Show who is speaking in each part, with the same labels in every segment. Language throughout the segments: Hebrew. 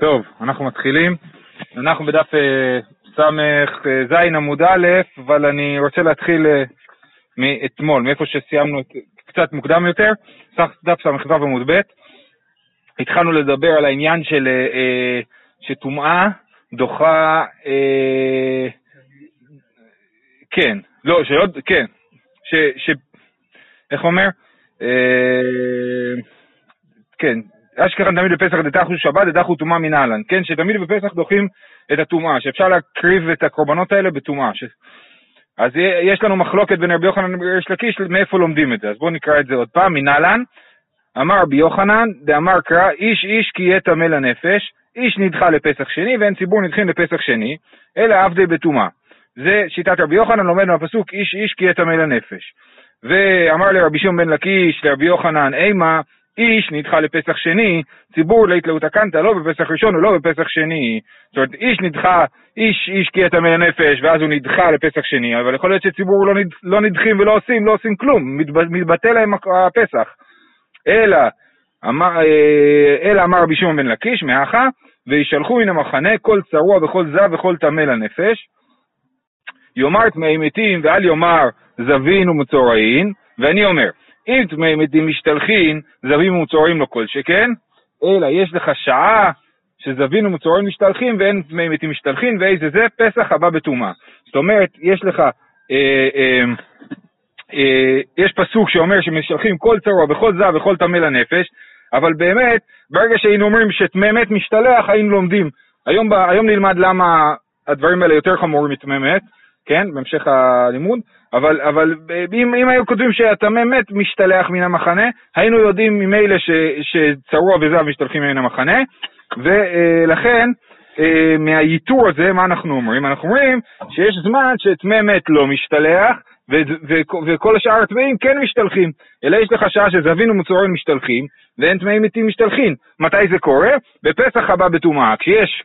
Speaker 1: טוב, אנחנו מתחילים. אנחנו בדף אה, ס"ז עמוד א', אבל אני רוצה להתחיל אה, מאתמול, מאיפה שסיימנו קצת מוקדם יותר, דף ס"ו עמוד ב'. התחלנו לדבר על העניין של אה, שטומאה דוחה, כן, לא, שעוד, כן, ש, ש איך אומר? כן, אשכרה תמיד בפסח דתחו שבת דתחו טומאה מנהלן, כן? שתמיד בפסח דוחים את הטומאה, שאפשר להקריב את הקורבנות האלה בטומאה. ש... אז יש לנו מחלוקת בין רבי יוחנן לריש לקיש, מאיפה לומדים את זה. אז בואו נקרא את זה עוד פעם, מנהלן, אמר רבי יוחנן, דאמר קרא, איש איש כי יהיה טמא לנפש, איש נדחה לפסח שני, ואין ציבור נדחים לפסח שני, אלא עבדי בטומאה. זה שיטת רבי יוחנן, לומד מהפסוק איש איש כי יהיה טמא לנפש. ואמר לרבי שמעון בן לקיש, לרבי יוחנן, אימה, איש נדחה לפסח שני, ציבור לית לאותה קנטה, לא בפסח ראשון ולא בפסח שני. זאת אומרת, איש נדחה, איש איש כי את המי הנפש, ואז הוא נדחה לפסח שני, אבל יכול להיות שציבור לא, נד, לא נדחים ולא עושים, לא עושים כלום, מתבטל להם הפסח. אלא, אמר, אה, אלא אמר רבי שמעון בן לקיש, מאחה, וישלחו מן המחנה כל צרוע וכל זב וכל טמא לנפש. יאמר טמאי מתים ואל יאמר זבין ומצורעין, ואני אומר, אם טמאי מתים משתלחין, זבים ומצורעים לא כל שכן, אלא יש לך שעה שזבים ומצורעים משתלחים ואין טמאי מתים משתלחין, ואיזה זה פסח הבא בטומאה. זאת אומרת, יש לך, אה, אה, אה, יש פסוק שאומר שמשלחים כל צרוע וכל זב וכל טמא לנפש, אבל באמת, ברגע שהיינו אומרים שטמא מת משתלח, היינו לומדים. היום, היום נלמד למה הדברים האלה יותר חמורים מטמא מת, כן, בהמשך הלימוד, אבל, אבל אם, אם היו כותבים שהטמא מת משתלח מן המחנה, היינו יודעים ממילא שצרוע וזב משתלחים מן המחנה, ולכן אה, מהייתור הזה, מה אנחנו אומרים? אנחנו אומרים שיש זמן שטמא מת לא משתלח, וכל השאר הטמאים כן משתלחים, אלא יש לך שעה שזבין ומצורעים משתלחים, ואין טמאים מתים משתלחים. מתי זה קורה? בפסח הבא בטומאה. כשיש,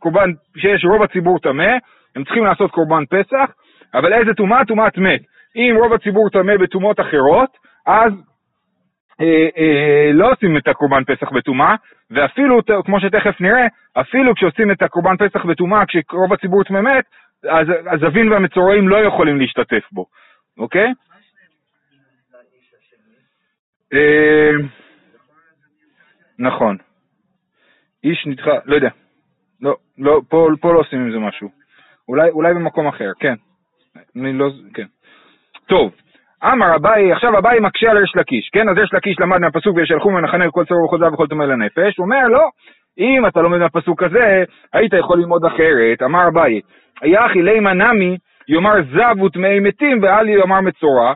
Speaker 1: כשיש רוב הציבור טמא, הם צריכים לעשות קורבן פסח, אבל איזה טומאה? טומאת מת. אם רוב הציבור טמא בטומאות אחרות, אז אה, אה, לא עושים את הקורבן פסח בטומאה, ואפילו, כמו שתכף נראה, אפילו כשעושים את הקורבן פסח בטומאה, כשרוב הציבור טמא מת, אז הזווין והמצורעים לא יכולים להשתתף בו, אוקיי? אה, נכון. איש נדחה, לא יודע. לא, לא, פה, פה לא עושים עם זה משהו. אולי, אולי במקום אחר, כן. אני לא, כן. טוב, אמר אביי, עכשיו אביי מקשה על ריש לקיש, כן? אז ריש לקיש למד מהפסוק וישלחו ממחנה כל צרור זב וכל טומא לנפש, הוא אומר לא, אם אתה לומד מהפסוק הזה, היית יכול ללמוד אחרת, אמר אביי, יחי לימה נמי יאמר זב וטמאי מתים ואל יאמר מצורע,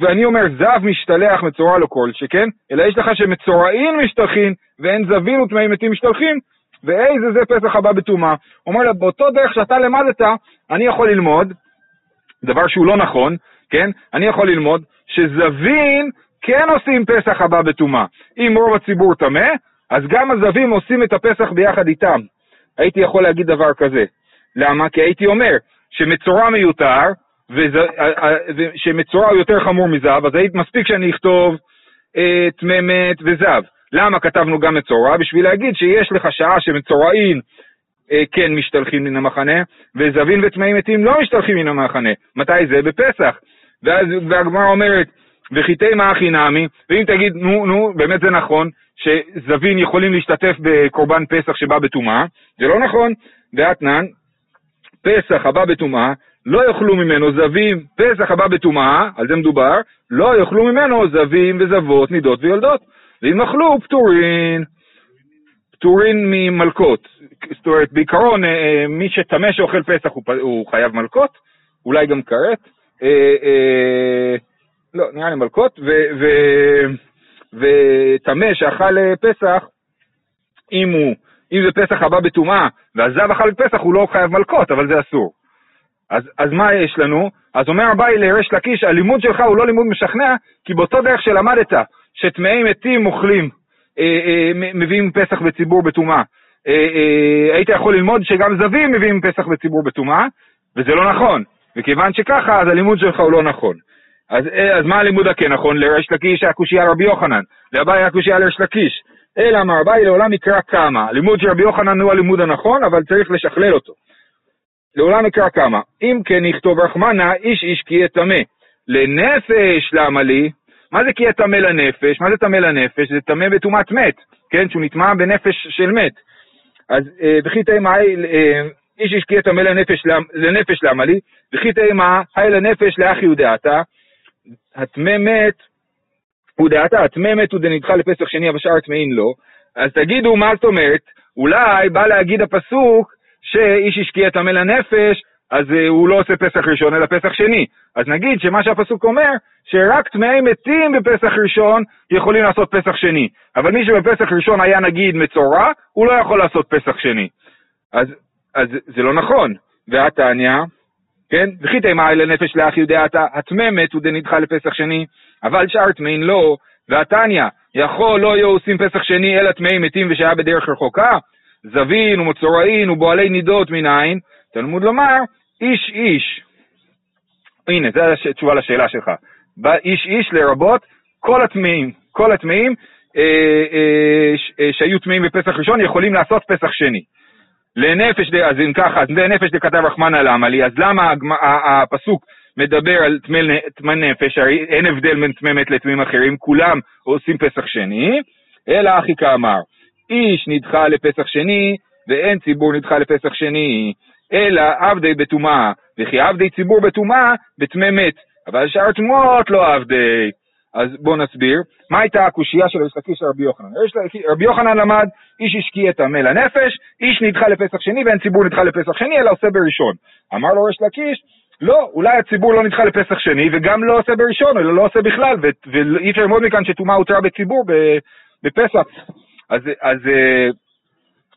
Speaker 1: ואני אומר זב משתלח מצורע לא כל שכן, אלא יש לך שמצורעים משתלחין ואין זבים וטמאי מתים משתלחין, ואיזה זה פסח הבא בטומאה. אומר לה, באותו דרך שאתה למדת, אני יכול ללמוד דבר שהוא לא נכון, כן? אני יכול ללמוד שזווין כן עושים פסח הבא בטומאה. אם רוב הציבור טמא, אז גם הזווים עושים את הפסח ביחד איתם. הייתי יכול להגיד דבר כזה. למה? כי הייתי אומר שמצורע מיותר, שמצורע הוא יותר חמור מזב, אז היית מספיק שאני אכתוב אה, טמא מת וזב. למה כתבנו גם מצורע? בשביל להגיד שיש לך שעה שמצורעין אה, כן משתלחים מן המחנה, וזבין וטמאים מתים לא משתלחים מן המחנה. מתי זה? בפסח. ואז הגמרא אומרת, וחיטי הכי נמי, ואם תגיד, נו, נו, באמת זה נכון, שזבין יכולים להשתתף בקורבן פסח שבא בטומאה, זה לא נכון, והתנן, פסח הבא בטומאה, לא יאכלו ממנו זבים, פסח הבא בטומאה, על זה מדובר, לא יאכלו ממנו זבים וזבות, נידות ויולדות, ואם אכלו פטורין. פטורין ממלקות. זאת אומרת, בעיקרון, אה, אה, מי שטמא שאוכל פסח הוא, הוא חייב מלקות, אולי גם כרת. אה, לא, נראה לי מלקות, וטמא שאכל פסח, אם הוא, אם זה פסח הבא בטומאה, והזב אכל פסח, הוא לא חייב מלקות, אבל זה אסור. אז, אז מה יש לנו? אז אומר אביי לריש לקיש, הלימוד שלך הוא לא לימוד משכנע, כי באותו דרך שלמדת, שטמאי מתים אוכלים אה, אה, מביאים פסח בציבור בטומאה. אה, היית יכול ללמוד שגם זבים מביאים פסח בציבור בטומאה, וזה לא נכון. וכיוון שככה, אז הלימוד שלך הוא לא נכון. אז, אז מה הלימוד הכן נכון? לריש לקיש היה קושייה לרבי יוחנן, לאביי היה קושייה לריש לקיש. אלא אמר אביי לעולם יקרא כמה. הלימוד של רבי יוחנן הוא הלימוד הנכון, אבל צריך לשכלל אותו. לעולם יקרא כמה. אם כן יכתוב רחמנה, איש איש כי יטמא. לנפש למה לי? מה זה כי יטמא לנפש? מה זה טמא לנפש? זה טמא בטומאת מת, כן? שהוא נטמע בנפש של מת. אז אה, וכי תימא, אה, איש איש כי יטמא לנפש, לנפש למה לי? וכי תימא, היי לנפש לאחי ודעתה. הטמא מת ודעתה, הטמא מת ודנדחה לפסח שני, אבל שאר טמאים לא. אז תגידו, מה זאת אומרת? אולי בא להגיד הפסוק שאיש השקיע טמא לנפש, אז uh, הוא לא עושה פסח ראשון אלא פסח שני. אז נגיד שמה שהפסוק אומר, שרק טמאי מתים בפסח ראשון יכולים לעשות פסח שני. אבל מי שבפסח ראשון היה נגיד מצורע, הוא לא יכול לעשות פסח שני. אז, אז זה לא נכון. והתניא, כן? וכי תימא לנפש לאח יודעתה, הטמא מת ודנדחה לפסח שני, אבל שאר טמאין לא, והתניא, יכול לא יהיו עושים פסח שני אלא טמאי מתים ושהיה בדרך רחוקה? זבין ומצורעין ובועלי נידות מנין? תלמוד לומר, איש איש. הנה, זו התשובה לשאלה שלך. איש איש לרבות כל הטמאים, כל הטמאים אה, אה, אה, שהיו טמאים בפסח ראשון יכולים לעשות פסח שני. לנפש, אז אם ככה, אז לנפש דכתב רחמנא למה לי, אז למה הפסוק מדבר על טמא נפש, הרי אין הבדל בין טמא מת לטמאים אחרים, כולם עושים פסח שני, אלא אחי כאמר, איש נדחה לפסח שני, ואין ציבור נדחה לפסח שני, אלא עבדי בטומאה, וכי עבדי ציבור בטומאה, בטמא מת, אבל שאר תמות לא עבדי. אז בואו נסביר, מה הייתה הקושייה של ריש לקיש לרבי יוחנן? רבי יוחנן למד, איש השקיע את המה לנפש, איש נדחה לפסח שני ואין ציבור נדחה לפסח שני, אלא עושה בראשון. אמר לו ריש לקיש, לא, אולי הציבור לא נדחה לפסח שני וגם לא עושה בראשון, אלא לא עושה בכלל, ואי אפשר ללמוד מכאן שטומאה הותרה בציבור בפסח. אז, אז,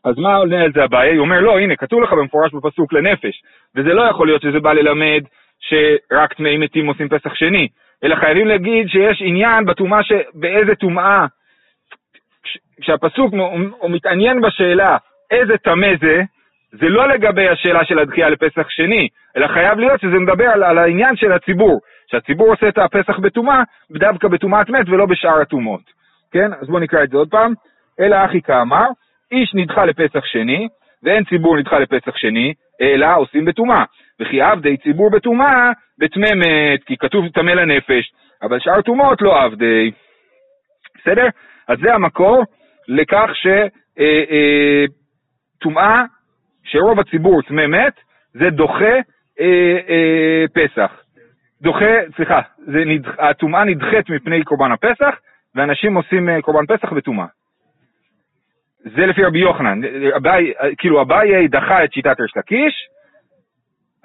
Speaker 1: אז מה עונה על זה הבעיה? הוא אומר, לא, הנה, כתוב לך במפורש בפסוק לנפש, וזה לא יכול להיות שזה בא ללמד שרק טמאים מתים עושים פסח שני, אלא חייבים להגיד שיש עניין בטומאה, באיזה טומאה, כשהפסוק הוא מתעניין בשאלה איזה טמא זה, זה לא לגבי השאלה של הדחייה לפסח שני, אלא חייב להיות שזה מדבר על, על העניין של הציבור, שהציבור עושה את הפסח בטומאה, דווקא בטומאת מת ולא בשאר הטומאות. כן? אז בואו נקרא את זה עוד פעם. אלא אחי כאמר, איש נדחה לפסח שני, ואין ציבור נדחה לפסח שני, אלא עושים בטומאה. וכי עבדי ציבור בטומאה, בטמא מת, כי כתוב טמא לנפש, אבל שאר טומאות לא עבדי. בסדר? אז זה המקור לכך שטומאה, אה, אה, שרוב הציבור טמא מת, זה דוחה אה, אה, פסח. דוחה, סליחה, הטומאה נדחית מפני קורבן הפסח, ואנשים עושים אה, קורבן פסח בטומאה. זה לפי רבי יוחנן, אביי, כאילו אביי דחה את שיטת ריש לקיש,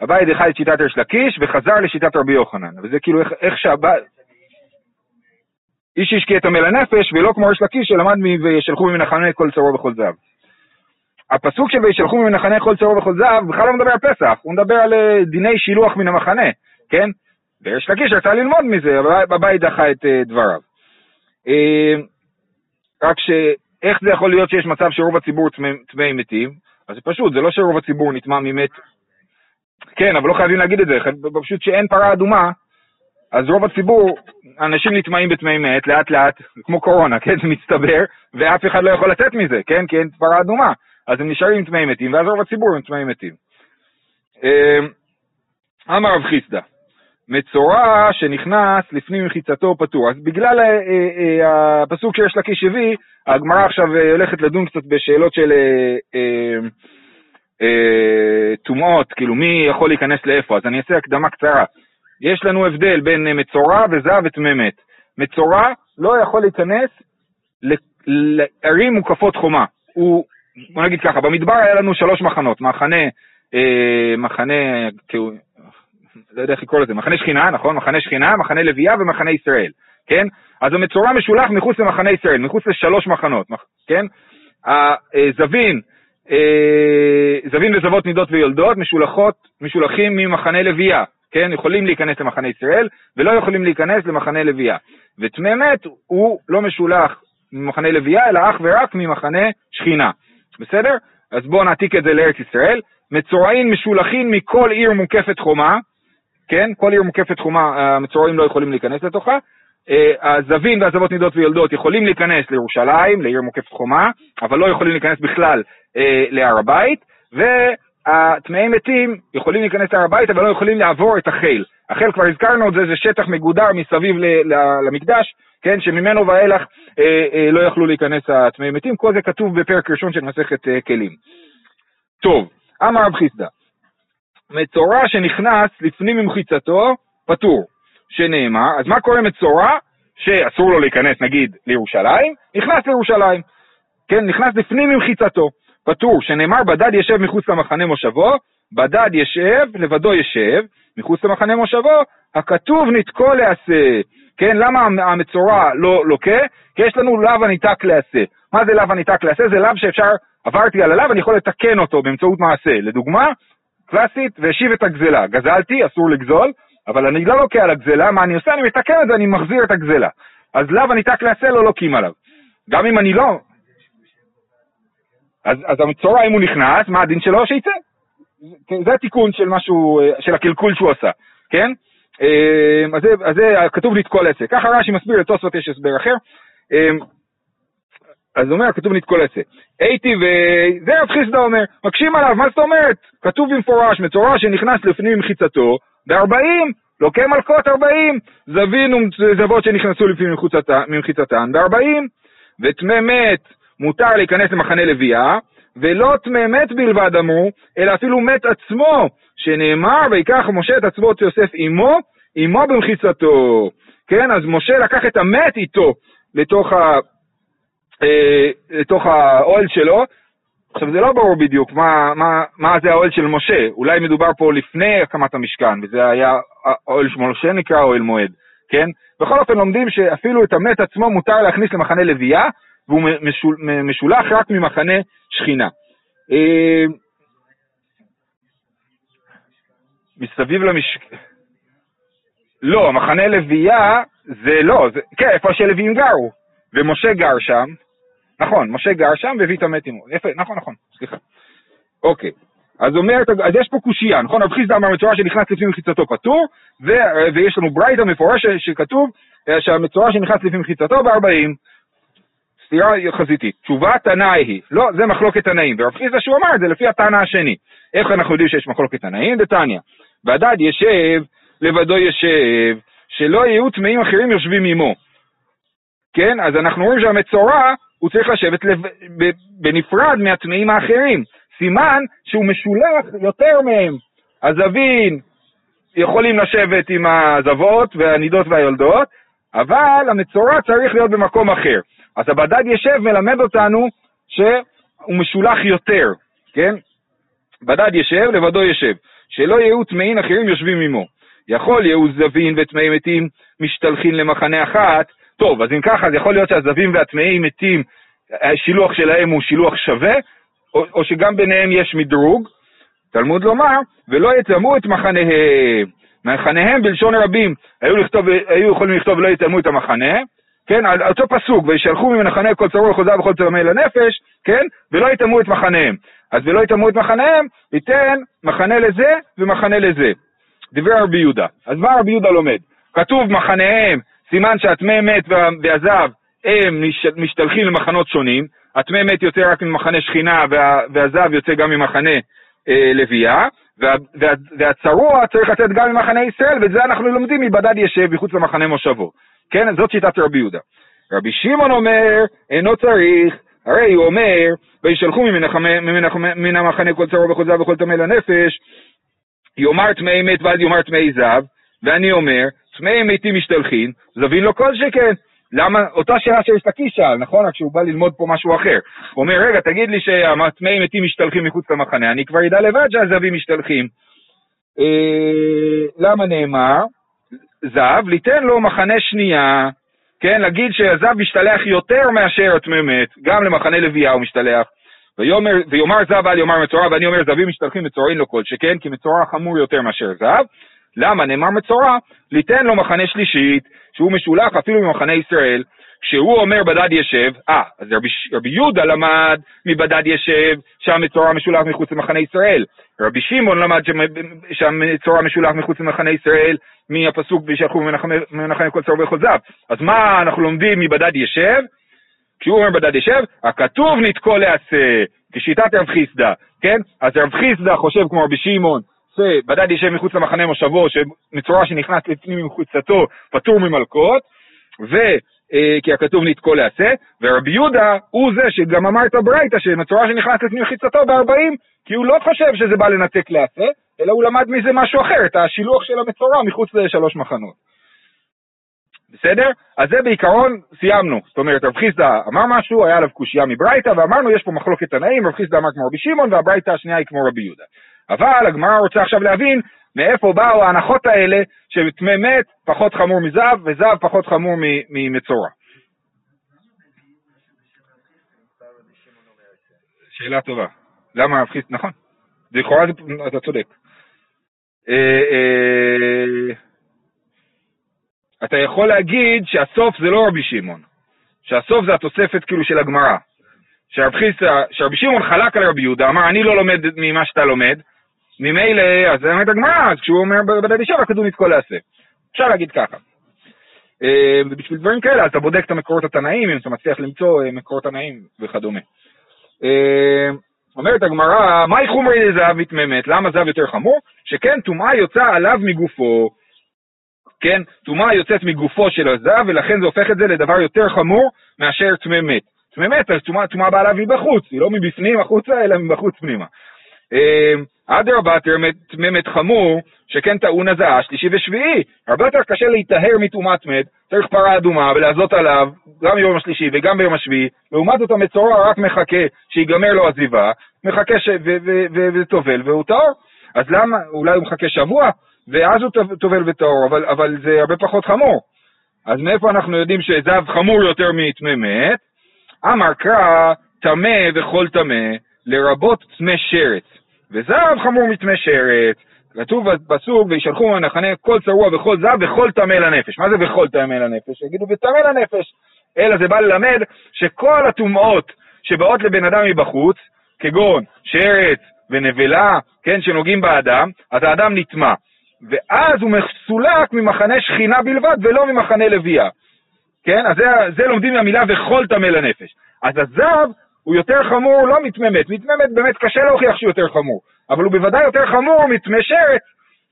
Speaker 1: אביי דחה את שיטת ריש לקיש וחזר לשיטת רבי יוחנן, וזה כאילו איך, איך שאביי... איש השקיע את המל הנפש, ולא כמו ריש לקיש שלמד מ... וישלחו ממנחני כל צרו וכל זהב. הפסוק של וישלחו ממנחני כל צרו וכל זהב בכלל לא מדבר על פסח, הוא מדבר על אה, דיני שילוח מן המחנה, כן? וריש לקיש רצה ללמוד מזה, אביי דחה את אה, דבריו. אה, רק ש... איך זה יכול להיות שיש מצב שרוב הציבור טמאי מתים? אז זה פשוט, זה לא שרוב הציבור נטמע ממת. כן, אבל לא חייבים להגיד את זה, פשוט שאין פרה אדומה, אז רוב הציבור, אנשים נטמעים בטמאי מת, לאט לאט, כמו קורונה, כן, זה מצטבר, ואף אחד לא יכול לצאת מזה, כן, כי אין פרה אדומה. אז הם נשארים טמאי מתים, ואז רוב הציבור הם טמאי מתים. אמ, אמר רב חיסדא, מצורע שנכנס לפנים מחיצתו פטור. אז בגלל אה, אה, אה, הפסוק שיש לקיש הביא, הגמרא עכשיו הולכת לדון קצת בשאלות של טומאות, כאילו מי יכול להיכנס לאיפה, אז אני אעשה הקדמה קצרה. יש לנו הבדל בין מצורע וזב וטמא מת. מצורע לא יכול להיכנס לערים מוקפות חומה. הוא, בוא נגיד ככה, במדבר היה לנו שלוש מחנות, מחנה, אה, מחנה, כאילו, לא יודע איך לקרוא לזה, מחנה שכינה, נכון? מחנה שכינה, מחנה לוויה ומחנה ישראל, כן? אז המצורע משולח מחוץ למחנה ישראל, מחוץ לשלוש מחנות, כן? הזבין, אה, זבין וזבות נידות ויולדות משולחות, משולחים ממחנה לוויה, כן? יכולים להיכנס למחנה ישראל ולא יכולים להיכנס למחנה לוויה. וטמא מת הוא לא משולח ממחנה לוויה, אלא אך ורק ממחנה שכינה, בסדר? אז בואו נעתיק את זה לארץ ישראל. מצורעים משולחים מכל עיר מוקפת חומה, כן? כל עיר מוקפת חומה, המצורעים לא יכולים להיכנס לתוכה, אה, הזווים והזוות נידות ויולדות יכולים להיכנס לירושלים, לעיר מוקפת חומה, אבל לא יכולים להיכנס בכלל אה, להר הבית, והטמאי מתים יכולים להיכנס להר הבית, אבל לא יכולים לעבור את החיל. החיל, כבר הזכרנו את זה, זה שטח מגודר מסביב למקדש, כן, שממנו ואילך אה, לא יכלו להיכנס הטמאי מתים, כל זה כתוב בפרק ראשון של מסכת כלים. טוב, אמר רב חיסדא, מצורע שנכנס לפנים ממחיצתו, פטור. שנאמר, אז מה קורה מצורע שאסור לו להיכנס נגיד לירושלים? נכנס לירושלים, כן, נכנס לפנים ממחיצתו, פטור, שנאמר בדד ישב מחוץ למחנה מושבו, בדד ישב, לבדו ישב, מחוץ למחנה מושבו, הכתוב נתקו לעשה. כן, למה המצורע לא לוקה? כי יש לנו לאו הניתק לעשה. מה זה לאו הניתק לעשה? זה לאו שאפשר, עברתי על הלאו, אני יכול לתקן אותו באמצעות מעשה. לדוגמה, קלאסית, והשיב את הגזלה. גזלתי, אסור לגזול, אבל אני לא לוקה על הגזלה, מה אני עושה? אני מתקן את זה, אני מחזיר את הגזלה. אז לאו הניתק לעשה לא לוקים עליו. גם אם אני לא... אז, אז המצורע, אם הוא נכנס, מה הדין שלו? שיצא. זה התיקון של משהו, של הקלקול שהוא עשה, כן? אמ, אז זה, אז זה כתוב לתקול עצה. ככה רש"י מסביר, לתוספות יש הסבר אחר. אז הוא אומר, כתוב לתקול עצה. הייתי וזה רב חיסדא אומר, מקשים עליו, מה זאת אומרת? כתוב במפורש, מצורע שנכנס לפנים מחיצתו, ב-40, לוקה מלכות 40, זבין וזוות שנכנסו לפנים ממחיצתן ב-40, וטמא מת מותר להיכנס למחנה לוויה, ולא טמא מת בלבד אמרו, אלא אפילו מת עצמו, שנאמר, ויקח משה את עצמות יוסף עמו, עמו במחיצתו. כן, אז משה לקח את המת איתו לתוך, ה, לתוך האוהל שלו. עכשיו זה לא ברור בדיוק מה, מה, מה זה האוהל של משה, אולי מדובר פה לפני הקמת המשכן, וזה היה האוהל שמשה נקרא אוהל מועד, כן? בכל אופן לומדים שאפילו את המת עצמו מותר להכניס למחנה לוויה, והוא משול, משולח רק ממחנה שכינה. אה, מסביב למשכן, לא, המחנה לוויה זה לא, זה, כן, איפה שלוויים גרו, ומשה גר שם, נכון, משה גר שם והביא את המת עמו, נכון, נכון, סליחה. אוקיי, אז אומרת, אז יש פה קושייה, נכון? רב חיסדא אמר מצורע שנכנס לפי מחיצתו פטור, ו, ויש לנו ברייתא מפורש שכתוב אה, שהמצורע שנכנס לפי מחיצתו בארבעים. סתירה חזיתית. תשובה תנאי היא, לא, זה מחלוקת תנאים, ורב חיסדא שהוא אמר את זה לפי הטענה השני. איך אנחנו יודעים שיש מחלוקת תנאים? דתניא. והדד ישב, לבדו ישב, שלא יהיו טמאים אחרים יושבים עמו. כן, אז אנחנו רואים שהמצורע, הוא צריך לשבת לב... בנפרד מהטמאים האחרים. סימן שהוא משולח יותר מהם. הזווין יכולים לשבת עם הזוות והנידות והיולדות, אבל המצורע צריך להיות במקום אחר. אז הבדד ישב מלמד אותנו שהוא משולח יותר, כן? בדד ישב, לבדו ישב. שלא יהיו טמאים אחרים יושבים עמו. יכול יהיו זווין וטמאי מתים משתלחים למחנה אחת. טוב, אז אם ככה, אז יכול להיות שהזווים והטמאי מתים, השילוח שלהם הוא שילוח שווה, או, או שגם ביניהם יש מדרוג. תלמוד לומר, ולא יטמאו את מחניהם. מחניהם בלשון רבים, היו, לכתוב, היו יכולים לכתוב לא יטמאו את המחנה, כן, על אותו פסוק, וישלחו ממחנה כל צרור וחוזר וכל צלמי לנפש, כן, ולא יטמאו את מחניהם. אז ולא יטמאו את מחניהם, ייתן מחנה לזה ומחנה לזה. דברי רבי יהודה. אז מה רבי יהודה לומד? כתוב מחניהם, סימן שהטמא מת ועזב, הם משתלחים למחנות שונים, הטמא מת יוצא רק ממחנה שכינה והזב יוצא גם ממחנה אה, לוויה, וה, וה, והצרוע צריך לצאת גם ממחנה ישראל, ואת זה אנחנו לומדים מבדד ישב מחוץ למחנה מושבו. כן, זאת שיטת רבי יהודה. רבי שמעון אומר, אינו צריך, הרי הוא אומר, וישלחו מן המחנה כל צרוע וכל זב וכל טמא לנפש, יאמר טמאי מת ואז יאמר טמאי זב, ואני אומר, טמאי מתים משתלחין, זבין לו כל שכן. למה, אותה שאלה שיש לקיש שאל, נכון? רק שהוא בא ללמוד פה משהו אחר. הוא אומר, רגע, תגיד לי שהטמאי מתים משתלחים מחוץ למחנה, אני כבר אדע לבד שהזבים משתלחים. אה, למה נאמר? זב, ליתן לו מחנה שנייה, כן, להגיד שהזב משתלח יותר מאשר הטמא מת, גם למחנה לוויה הוא משתלח. ויאמר, ויאמר זב אל יאמר מצורע, ואני אומר זבים משתלחים מצורעים לו כל שכן, כי מצורע חמור יותר מאשר זב. למה? נאמר מצורע, ליתן לו מחנה שלישית, שהוא משולח אפילו ממחנה ישראל, כשהוא אומר בדד ישב, אה, אז רבי, רבי יהודה למד מבדד ישב שהמצורע משולח מחוץ למחנה ישראל. רבי שמעון למד שהמצורע משולח מחוץ למחנה ישראל מהפסוק וישלחו מנחם כל צור וכל זב. אז מה אנחנו לומדים מבדד ישב? כשהוא אומר בדד ישב, הכתוב נתקו לעשה, כשיטת רב חיסדא, כן? אז רב חיסדא חושב כמו רבי שמעון, שבדד ישב מחוץ למחנה מושבו, שמצורע שנכנס לפנים מחוצתו פטור ממלכות, ו... אה, כי הכתוב נתקו לעשה, ורבי יהודה הוא זה שגם אמר את הברייתא שמצורע שנכנס לפנים מחיצתו ב-40, כי הוא לא חושב שזה בא לנתק לעשה, אלא הוא למד מזה משהו אחר, את השילוח של המצורע מחוץ לשלוש מחנות. בסדר? אז זה בעיקרון סיימנו. זאת אומרת, רב חיסדא אמר משהו, היה עליו קושייה מברייתא, ואמרנו יש פה מחלוקת תנאים, רב חיסדא אמר כמו רבי שמעון, והברייתא השנייה היא כמו רבי יהודה. אבל הגמרא רוצה עכשיו להבין מאיפה באו ההנחות האלה שטמא מת פחות חמור מזהב, וזהב פחות חמור ממצורע. שאלה טובה. למה חיסדא, נכון, לכאורה אתה צודק. אה, אה, אתה יכול להגיד שהסוף זה לא רבי שמעון, שהסוף זה התוספת כאילו של הגמרא. שרבי שמעון חלק על רבי יהודה, אמר אני לא לומד ממה שאתה לומד, ממילא, אז באמת הגמרא, אז כשהוא אומר בדד אישה, הכדור נתקול לעשה. אפשר להגיד ככה. אה, ובשביל דברים כאלה, אתה בודק את המקורות התנאים, אם אתה מצליח למצוא אה, מקורות תנאים וכדומה. אה, אומרת הגמרא, מהי חומרי לזהב מתממת? למה זהב יותר חמור? שכן טומאה יוצאה עליו מגופו. כן, טומאה יוצאת מגופו של הזהב, ולכן זה הופך את זה לדבר יותר חמור מאשר טמא מת. טמא מת, אז טומאה באה עליו מבחוץ, היא לא מבפנים החוצה, אלא מבחוץ פנימה. אדרבה, טמא חמור, שכן טעון הזעה שלישי ושביעי. הרבה יותר קשה להיטהר מטומאת מת, צריך פרה אדומה ולעזות עליו גם ביום השלישי וגם ביום השביעי, לעומת זאת המצורע רק מחכה שיגמר לו עזיבה, מחכה ש... וטובל והוא טהור. אז למה, אולי הוא מחכה שבוע, ואז הוא טובל וטהור, אבל, אבל זה הרבה פחות חמור. אז מאיפה אנחנו יודעים שזב חמור יותר מטמא מת? אמר קרא, טמא וכל טמא, לרבות טמא שרץ. וזב חמור מטמא שרץ. כתוב בפסוק, וישלחו מהמחנה כל צרוע וכל זב וכל טמא לנפש. מה זה וכל טמא לנפש? יגידו וטמא לנפש. אלא זה בא ללמד שכל הטומאות שבאות לבן אדם מבחוץ, כגון שרץ ונבלה, כן, שנוגעים באדם, אז האדם נטמע. ואז הוא מסולק ממחנה שכינה בלבד ולא ממחנה לוויה. כן? אז זה, זה לומדים מהמילה וכל טמא לנפש. אז הזב הוא יותר חמור לא מטמא מת, מטמא מת באמת קשה להוכיח שהוא יותר חמור, אבל הוא בוודאי יותר חמור מטמא שרץ,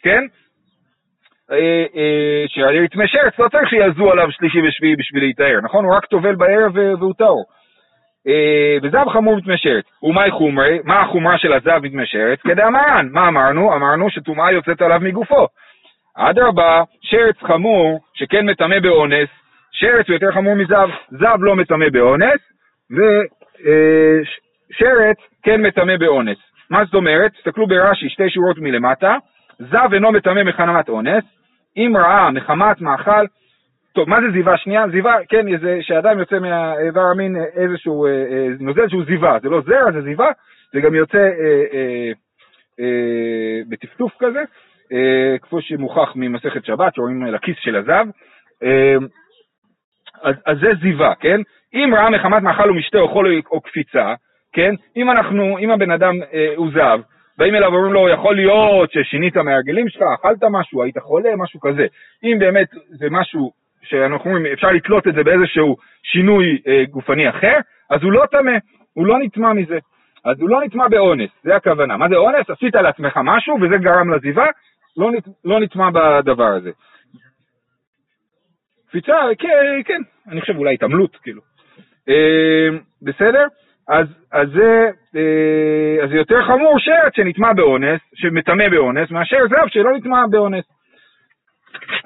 Speaker 1: כן? אה, אה, לא צריך שיעזו עליו שלישי ושביעי בשביל להיטהר, נכון? הוא רק טובל בערב והוא טהור. אה, וזב חמור מטמא שרץ. ומהי חומרי? מה החומרה של הזב מטמא שרץ? כדאמרן. מה אמרנו? אמרנו שטומאה יוצאת עליו מגופו. אדרבה, שרץ חמור שכן מטמא באונס, שרץ הוא יותר חמור מזב, זב לא מטמא באונס, ושרץ כן מטמא באונס. מה זאת אומרת? תסתכלו ברש"י, שתי שורות מלמטה, זב אינו מטמא מחמת אונס, אם ראה מחמת מאכל, טוב, מה זה זיווה שנייה? זיווה, כן, זה שאדם יוצא מהאיבר המין איזשהו אה, אה, נוזל שהוא זיווה, זה לא זרע, זה זיווה, זה גם יוצא אה, אה, אה, בטפטוף כזה, אה, כפי שמוכח ממסכת שבת, שרואים לכיס של הזב, אה, אז, אז זה זיווה, כן? אם ראה מחמת מאכל ומשתה או חול או קפיצה, כן? אם אנחנו, אם הבן אדם אה, הוא זב, באים אליו ואומרים לו, יכול להיות ששינית מהרגלים שלך, אכלת משהו, היית חולה, משהו כזה. אם באמת זה משהו שאנחנו אומרים, אפשר לתלות את זה באיזשהו שינוי אה, גופני אחר, אז הוא לא טמא, הוא לא נטמע מזה. אז הוא לא נטמע באונס, זה הכוונה. מה זה אונס? עשית לעצמך משהו וזה גרם לזיווה, לא, נת, לא נטמע בדבר הזה. קפיצה, כן, כן, אני חושב אולי התעמלות, כאילו. אה, בסדר? אז, אז, זה, אה, אז זה יותר חמור שרץ שנטמע באונס, שמטמא באונס, מאשר זב שלא נטמע באונס.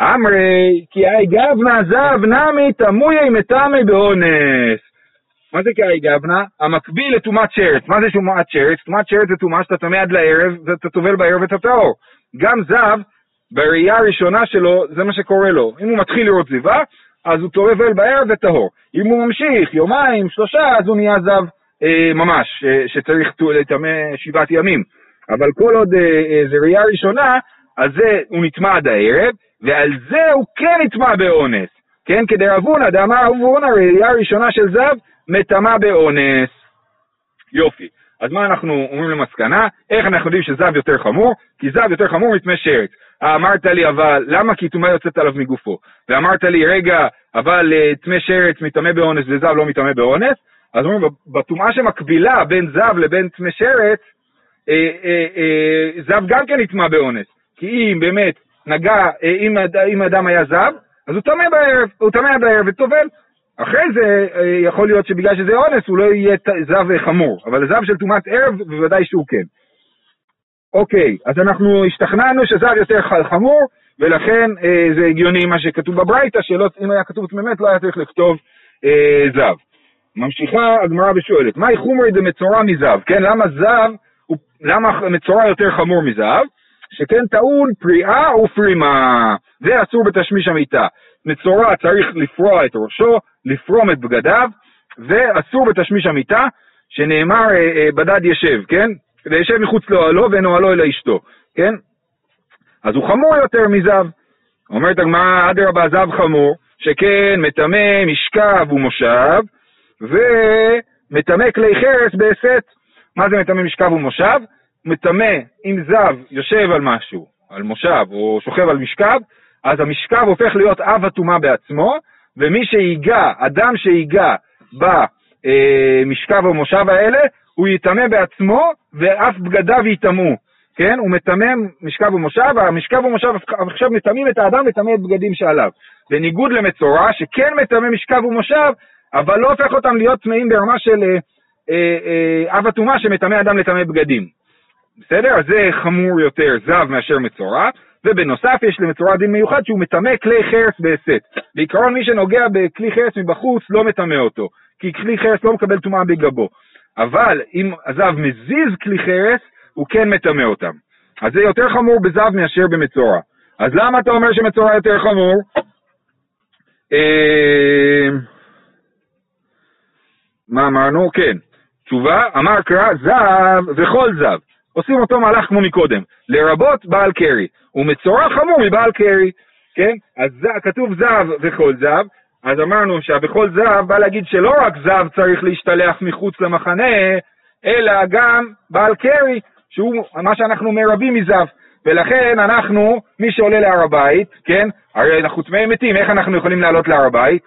Speaker 1: אמרי, כי אי גבנה זב נמי תמויי מטמא באונס. מה זה כאי גבנה? המקביל לטומאת שרץ. מה זה טומאת שרץ? טומאת שרץ זה טומאה שאתה טמא עד לערב, ואתה טובל בערב את הטהור. גם זב, בראייה הראשונה שלו, זה מה שקורה לו. אם הוא מתחיל לראות זיווה, אז הוא טובל בערב וטהור. אם הוא ממשיך יומיים, שלושה, אז הוא נהיה זב אה, ממש, אה, שצריך לטמא שבעת ימים. אבל כל עוד אה, אה, זה ראייה ראשונה, אז זה הוא נטמע עד הערב, ועל זה הוא כן נטמע באונס. כן, כדרבונה, דאמר אבונה, ראייה ראשונה של זב, מטמא באונס. יופי. אז מה אנחנו אומרים למסקנה? איך אנחנו יודעים שזב יותר חמור? כי זב יותר חמור מטמא שרץ. אמרת לי, אבל למה? כי טומאה יוצאת עליו מגופו. ואמרת לי, רגע, אבל אה, טמא שרץ מטמא באונס וזב לא מטמא באונס? אז אומרים, בטומאה שמקבילה בין זב לבין טמא שרץ, אה, אה, אה, זב גם כן נטמע באונס. כי אם באמת נגע, אה, אם, אם אדם היה זב, אז הוא טמא בערב, הוא טמא בערב וטובל. אחרי זה אה, יכול להיות שבגלל שזה אונס הוא לא יהיה זב חמור, אבל זב של טומאת ערב בוודאי שהוא כן. אוקיי, אז אנחנו השתכנענו שזב יותר חמור, ולכן אה, זה הגיוני מה שכתוב בברייתא, שאם היה כתוב באמת לא היה צריך לכתוב אה, זב. ממשיכה הגמרא ושואלת, מהי חומרי דמצורע מזב? כן, למה זב, הוא, למה מצורע יותר חמור מזב? שכן טעון פריאה ופרימה, זה אסור בתשמיש המיטה. מצורע צריך לפרוע את ראשו, לפרום את בגדיו, ואסור בתשמיש המיטה, שנאמר אה, אה, בדד ישב, כן? וישב מחוץ לאוהלו ואין אוהלו אלא אשתו, כן? אז הוא חמור יותר מזב. אומרת הגמרא, אדרבה זב חמור, שכן מטמא משכב ומושב, ומטמא כלי חרס בהסת. מה זה מטמא משכב ומושב? מטמא, אם זב יושב על משהו, על מושב, או שוכב על משכב, אז המשכב הופך להיות אב הטומאה בעצמו, ומי שיגע, אדם שיגע במשכב או מושב האלה, הוא יטמא בעצמו, ואף בגדיו יטמאו. כן? הוא מטמא משכב ומושב, המשכב ומושב עכשיו מטמאים את האדם לטמא את בגדים שעליו. בניגוד למצורע, שכן מטמא משכב ומושב, אבל לא הופך אותם להיות טמאים ברמה של אה, אה, אה, אב הטומאה שמטמא אדם לטמא בגדים. בסדר? אז זה חמור יותר זב מאשר מצורע, ובנוסף יש למצורע דין מיוחד שהוא מטמא כלי חרס בהסת. בעיקרון מי שנוגע בכלי חרס מבחוץ לא מטמא אותו, כי כלי חרס לא מקבל טומאה בגבו. אבל אם הזב מזיז כלי חרס, הוא כן מטמא אותם. אז זה יותר חמור בזב מאשר במצורע. אז למה אתה אומר שמצורע יותר חמור? אה, מה אמרנו? כן. תשובה, אמר קרא זב וכל זב. עושים אותו מהלך כמו מקודם, לרבות בעל קרי. ומצורע חמור מבעל קרי, כן? אז זה, כתוב זב וכל זב, אז אמרנו שהבכל זב בא להגיד שלא רק זב צריך להשתלח מחוץ למחנה, אלא גם בעל קרי, שהוא מה שאנחנו מרבים מזב. ולכן אנחנו, מי שעולה להר הבית, כן? הרי אנחנו טמאי מתים, איך אנחנו יכולים לעלות להר הבית?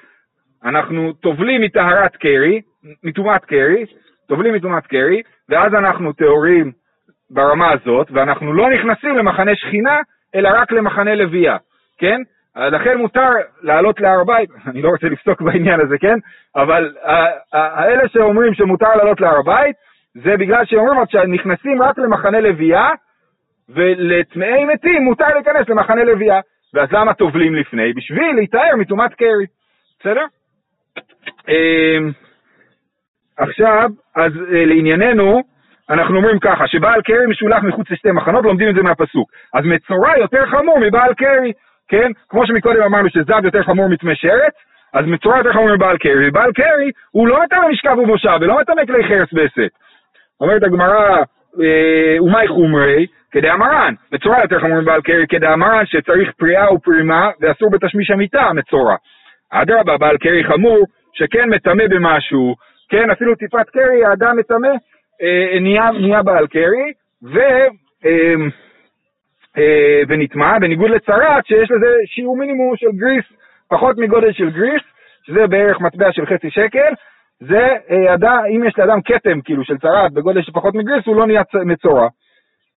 Speaker 1: אנחנו טובלים מטהרת קרי, מטומאת קרי, טובלים מטומאת קרי, ואז אנחנו טהורים ברמה הזאת, ואנחנו לא נכנסים למחנה שכינה, אלא רק למחנה לוויה, כן? לכן מותר לעלות להר הבית, אני לא רוצה לפסוק בעניין הזה, כן? אבל האלה שאומרים שמותר לעלות להר הבית, זה בגלל שאומרים שנכנסים רק למחנה לוויה, ולטמאי מתים מותר להיכנס למחנה לוויה. ואז למה טובלים לפני? בשביל להיטהר מטומאת קרי, בסדר? אמ, עכשיו, אז אה, לענייננו, אנחנו אומרים ככה, שבעל קרי משולח מחוץ לשתי מחנות, לומדים את זה מהפסוק. אז מצורע יותר חמור מבעל קרי, כן? כמו שמקודם אמרנו שזב יותר חמור מטמא שרץ, אז מצורע יותר חמור מבעל קרי, ובעל קרי הוא לא מטמא משכב ומושב, ולא מטמא כלי חרס בסת. אומרת הגמרא, אה, ומאי חומרי? כדאמרן, מצורע יותר חמור מבעל קרי, כדאמרן שצריך פריאה ופרימה, ואסור בתשמיש המיטה המצורע. אדרבה, בעל קרי חמור, שכן מטמא במשהו, כן, אפילו טיפת קרי, האדם מטמא, נהיה, נהיה בעל קרי, ו... אה, אה, ונטמע, בניגוד לצרת שיש לזה שיעור מינימום של גריס, פחות מגודל של גריס, שזה בערך מטבע של חצי שקל, זה אדם, אם יש לאדם כתם כאילו של צרת בגודל של פחות מגריס, הוא לא נהיה מצורע.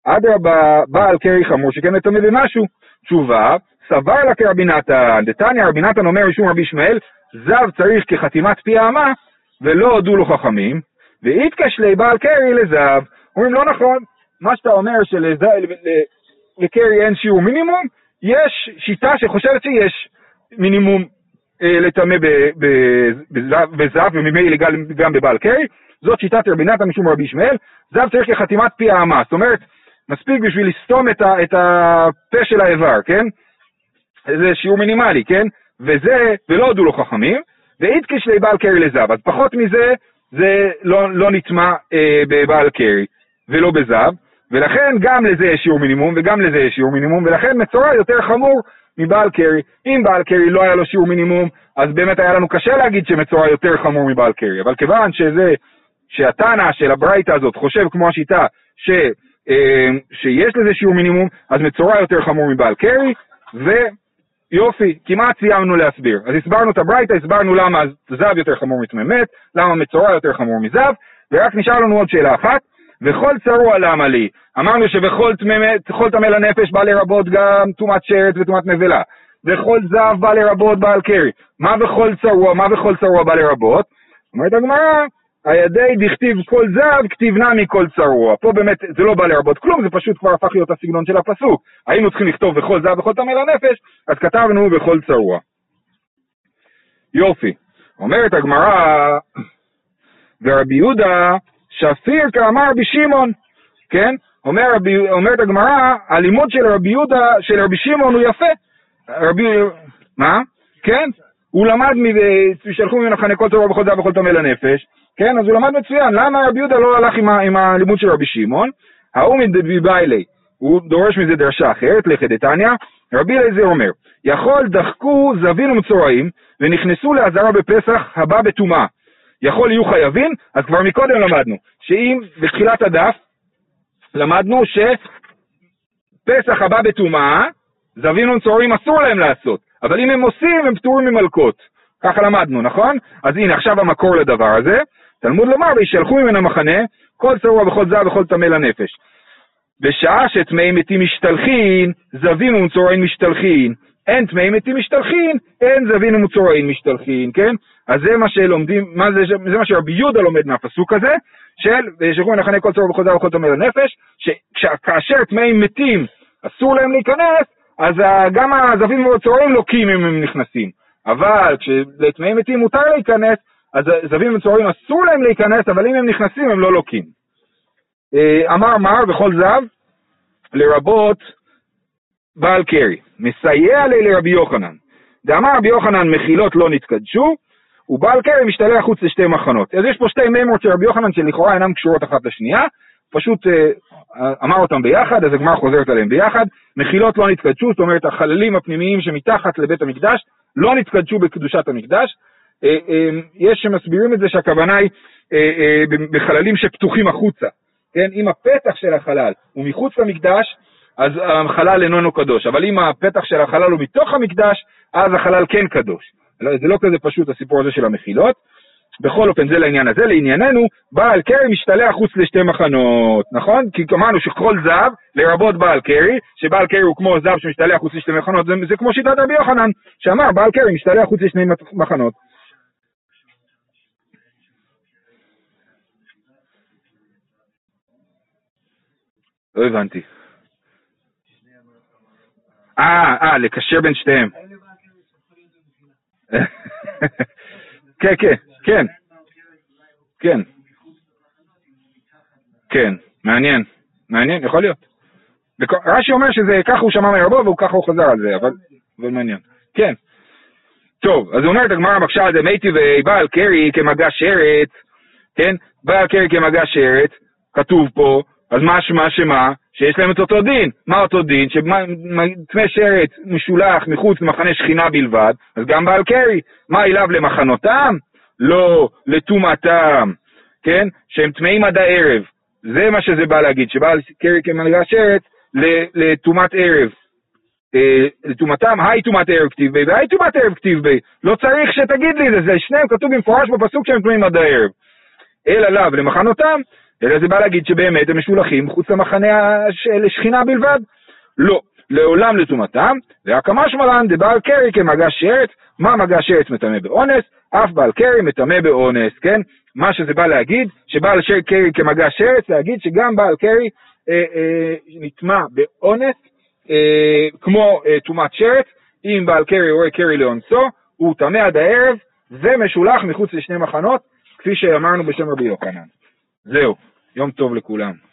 Speaker 1: אדרבה, בעל קרי חמור שכן מטמא במשהו. תשובה, סבר לה כרבי נתן, דתניא רבי נתן אומר משום רבי ישמעאל, זב צריך כחתימת פי האמה, ולא הודו לו חכמים, ואיתקשלי בעל קרי לזב. אומרים לא נכון, מה שאתה אומר שלקרי אין שיעור מינימום, יש שיטה שחושבת שיש מינימום אה, לטמא בזב, וממילא גם בבעל קרי, זאת שיטת רבי נתן משום רבי ישמעאל, זב צריך כחתימת פי האמה, זאת אומרת, מספיק בשביל לסתום את, ה, את הפה של האיבר, כן? זה שיעור מינימלי, כן? וזה, ולא הודו לו חכמים, ואיתקיש לבעל קרי לזב, אז פחות מזה זה לא, לא נטמע אה, בבעל קרי ולא בזב, ולכן גם לזה יש שיעור מינימום וגם לזה יש שיעור מינימום, ולכן מצורע יותר חמור מבעל קרי. אם בעל קרי לא היה לו שיעור מינימום, אז באמת היה לנו קשה להגיד שמצורע יותר חמור מבעל קרי. אבל כיוון שזה, שהתנא של הברייתא הזאת חושב כמו השיטה ש, אה, שיש לזה שיעור מינימום, אז מצורע יותר חמור מבעל קרי, ויופי, כמעט סיימנו להסביר. אז הסברנו את הברייתא, הסברנו למה זב יותר חמור מתממת, למה מצורע יותר חמור מזב, ורק נשאר לנו עוד שאלה אחת. וכל צרוע למה לי? אמרנו שבכל טמא לנפש בא לרבות גם טומאת שרץ וטומאת נבלה. וכל זב בא לרבות בעל קרי. מה בכל צרוע? מה בכל צרוע בא לרבות? אומרת הגמרא, הידי דכתיב כל זב, כתיב נע מכל צרוע. פה באמת זה לא בא לרבות כלום, זה פשוט כבר הפך להיות הסגנון של הפסוק. היינו צריכים לכתוב בכל זב וכל טמא לנפש, אז כתבנו בכל צרוע. יופי. אומרת הגמרא, ורבי יהודה שפיר כאמר רבי שמעון, כן? אומר רבי, אומרת הגמרא, הלימוד של רבי יהודה, של רבי שמעון הוא יפה. רבי, מה? כן? הוא למד, שלחו ממנו חנה כל תורה בכל דבר בכל טמא לנפש, כן? אז הוא למד מצוין. למה רבי יהודה לא הלך עם, עם הלימוד של רבי שמעון? ההוא מביילי, הוא דורש מזה דרשה אחרת, לכי דתניא, רבי אליעזר אומר, יכול דחקו זבין ומצורעים, ונכנסו לעזרה בפסח הבא בטומאה. יכול יהיו חייבים, אז כבר מקודם למדנו, שאם בתחילת הדף למדנו שפסח הבא בטומאה, זבים ומצורעים אסור להם לעשות, אבל אם הם עושים, הם פטורים ממלקות. ככה למדנו, נכון? אז הנה, עכשיו המקור לדבר הזה. תלמוד לומר, וישלחו ממנו מחנה, כל צרוע וכל זב וכל טמא לנפש. בשעה שטמאי מתים משתלחין, זבים ומצורעים משתלחין. אין טמאי מתים משתלחין, אין זבין ומצורעים משתלחין, כן? אז זה מה שלומדים, מה זה, זה מה שרבי יהודה לומד מהפסוק הזה, של וישכחו מנחני כל צור וכל דבר וכל תומר לנפש, שכאשר טמאים מתים אסור להם להיכנס, אז גם הזבים והצורעים לוקים אם הם נכנסים. אבל כשלטמאים מתים מותר להיכנס, אז זבים וצורעים אסור להם להיכנס, אבל אם הם נכנסים הם לא לוקים. אה, אמר מר בכל זב, לרבות בעל קרי, מסייע לי לרבי יוחנן. דאמר רבי יוחנן מחילות לא נתקדשו, ובעל כרם משתלח חוץ לשתי מחנות. אז יש פה שתי מימות של רבי יוחנן שלכאורה אינן קשורות אחת לשנייה, פשוט אה, אמר אותם ביחד, אז הגמרא חוזרת עליהם ביחד. מחילות לא נתקדשו, זאת אומרת החללים הפנימיים שמתחת לבית המקדש לא נתקדשו בקדושת המקדש. אה, אה, יש שמסבירים את זה שהכוונה היא בחללים שפתוחים החוצה. כן, אם הפתח של החלל הוא מחוץ למקדש, אז החלל איננו קדוש, אבל אם הפתח של החלל הוא מתוך המקדש, אז החלל כן קדוש. לא, זה לא כזה פשוט הסיפור הזה של המחילות. בכל אופן, זה לעניין הזה. לענייננו, בעל קרי משתלח חוץ לשתי מחנות, נכון? כי אמרנו שכל זב, לרבות בעל קרי, שבעל קרי הוא כמו זב שמשתלח חוץ לשתי מחנות, זה, זה כמו שיטת רבי יוחנן, שאמר בעל קרי משתלח חוץ לשני מחנות. לא הבנתי. אה, אה, לקשר בין שתיהם. כן, כן, כן, כן, כן, מעניין, מעניין, יכול להיות. רש"י אומר שזה ככה הוא שמע מרבו וככה הוא חזר על זה, אבל, אבל מעניין. כן. טוב, אז הוא אומר את הגמרא מקשה על זה, מייטי ובעל קרי כמגע שרץ, כן? בעל קרי כמגע שרץ, כתוב פה, אז מה שמה שמה? שיש להם את אותו דין. מה אותו דין? שטמא שרץ משולח מחוץ למחנה שכינה בלבד, אז גם בעל קרי. מה אליו למחנותם? לא, לטומאתם, כן? שהם טמאים עד הערב. זה מה שזה בא להגיד, שבעל קרי כמלגה שרץ לטומאת ערב. אה, לטומאתם, היי טומאת ערב כתיב בי, והי טומאת ערב כתיב בי. לא צריך שתגיד לי, זה, זה שניהם כתוב במפורש בפסוק שהם טמאים עד הערב. אלא לאו למחנותם, אלא זה בא להגיד שבאמת הם משולחים מחוץ למחנה של שכינה בלבד. לא, לעולם לטומאתם, ורק משמע לן דבעל קרי כמגע שרץ, מה מגע שרץ מטמא באונס, אף בעל קרי מטמא באונס, כן? מה שזה בא להגיד, שבעל קרי כמגע שרץ, להגיד שגם בעל קרי אה, אה, נטמע באונס, אה, כמו אה, טומאת שרץ, אם בעל קרי רואה קרי לאונסו, הוא טמא עד הערב, ומשולח מחוץ לשני מחנות, כפי שאמרנו בשם רבי יוחנן. זהו, יום טוב לכולם.